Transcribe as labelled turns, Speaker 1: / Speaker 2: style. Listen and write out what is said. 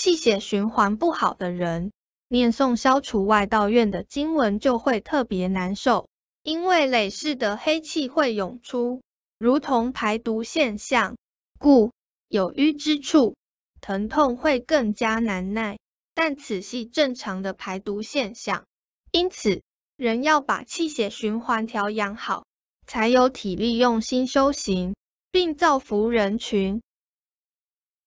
Speaker 1: 气血循环不好的人念诵消除外道院的经文就会特别难受因为累世的黑气会涌出如同排毒现象故有瘀之处疼痛会更加难耐。但此系正常的排毒现象因此人要把气血循环调养好才有体力用心修行并造福人群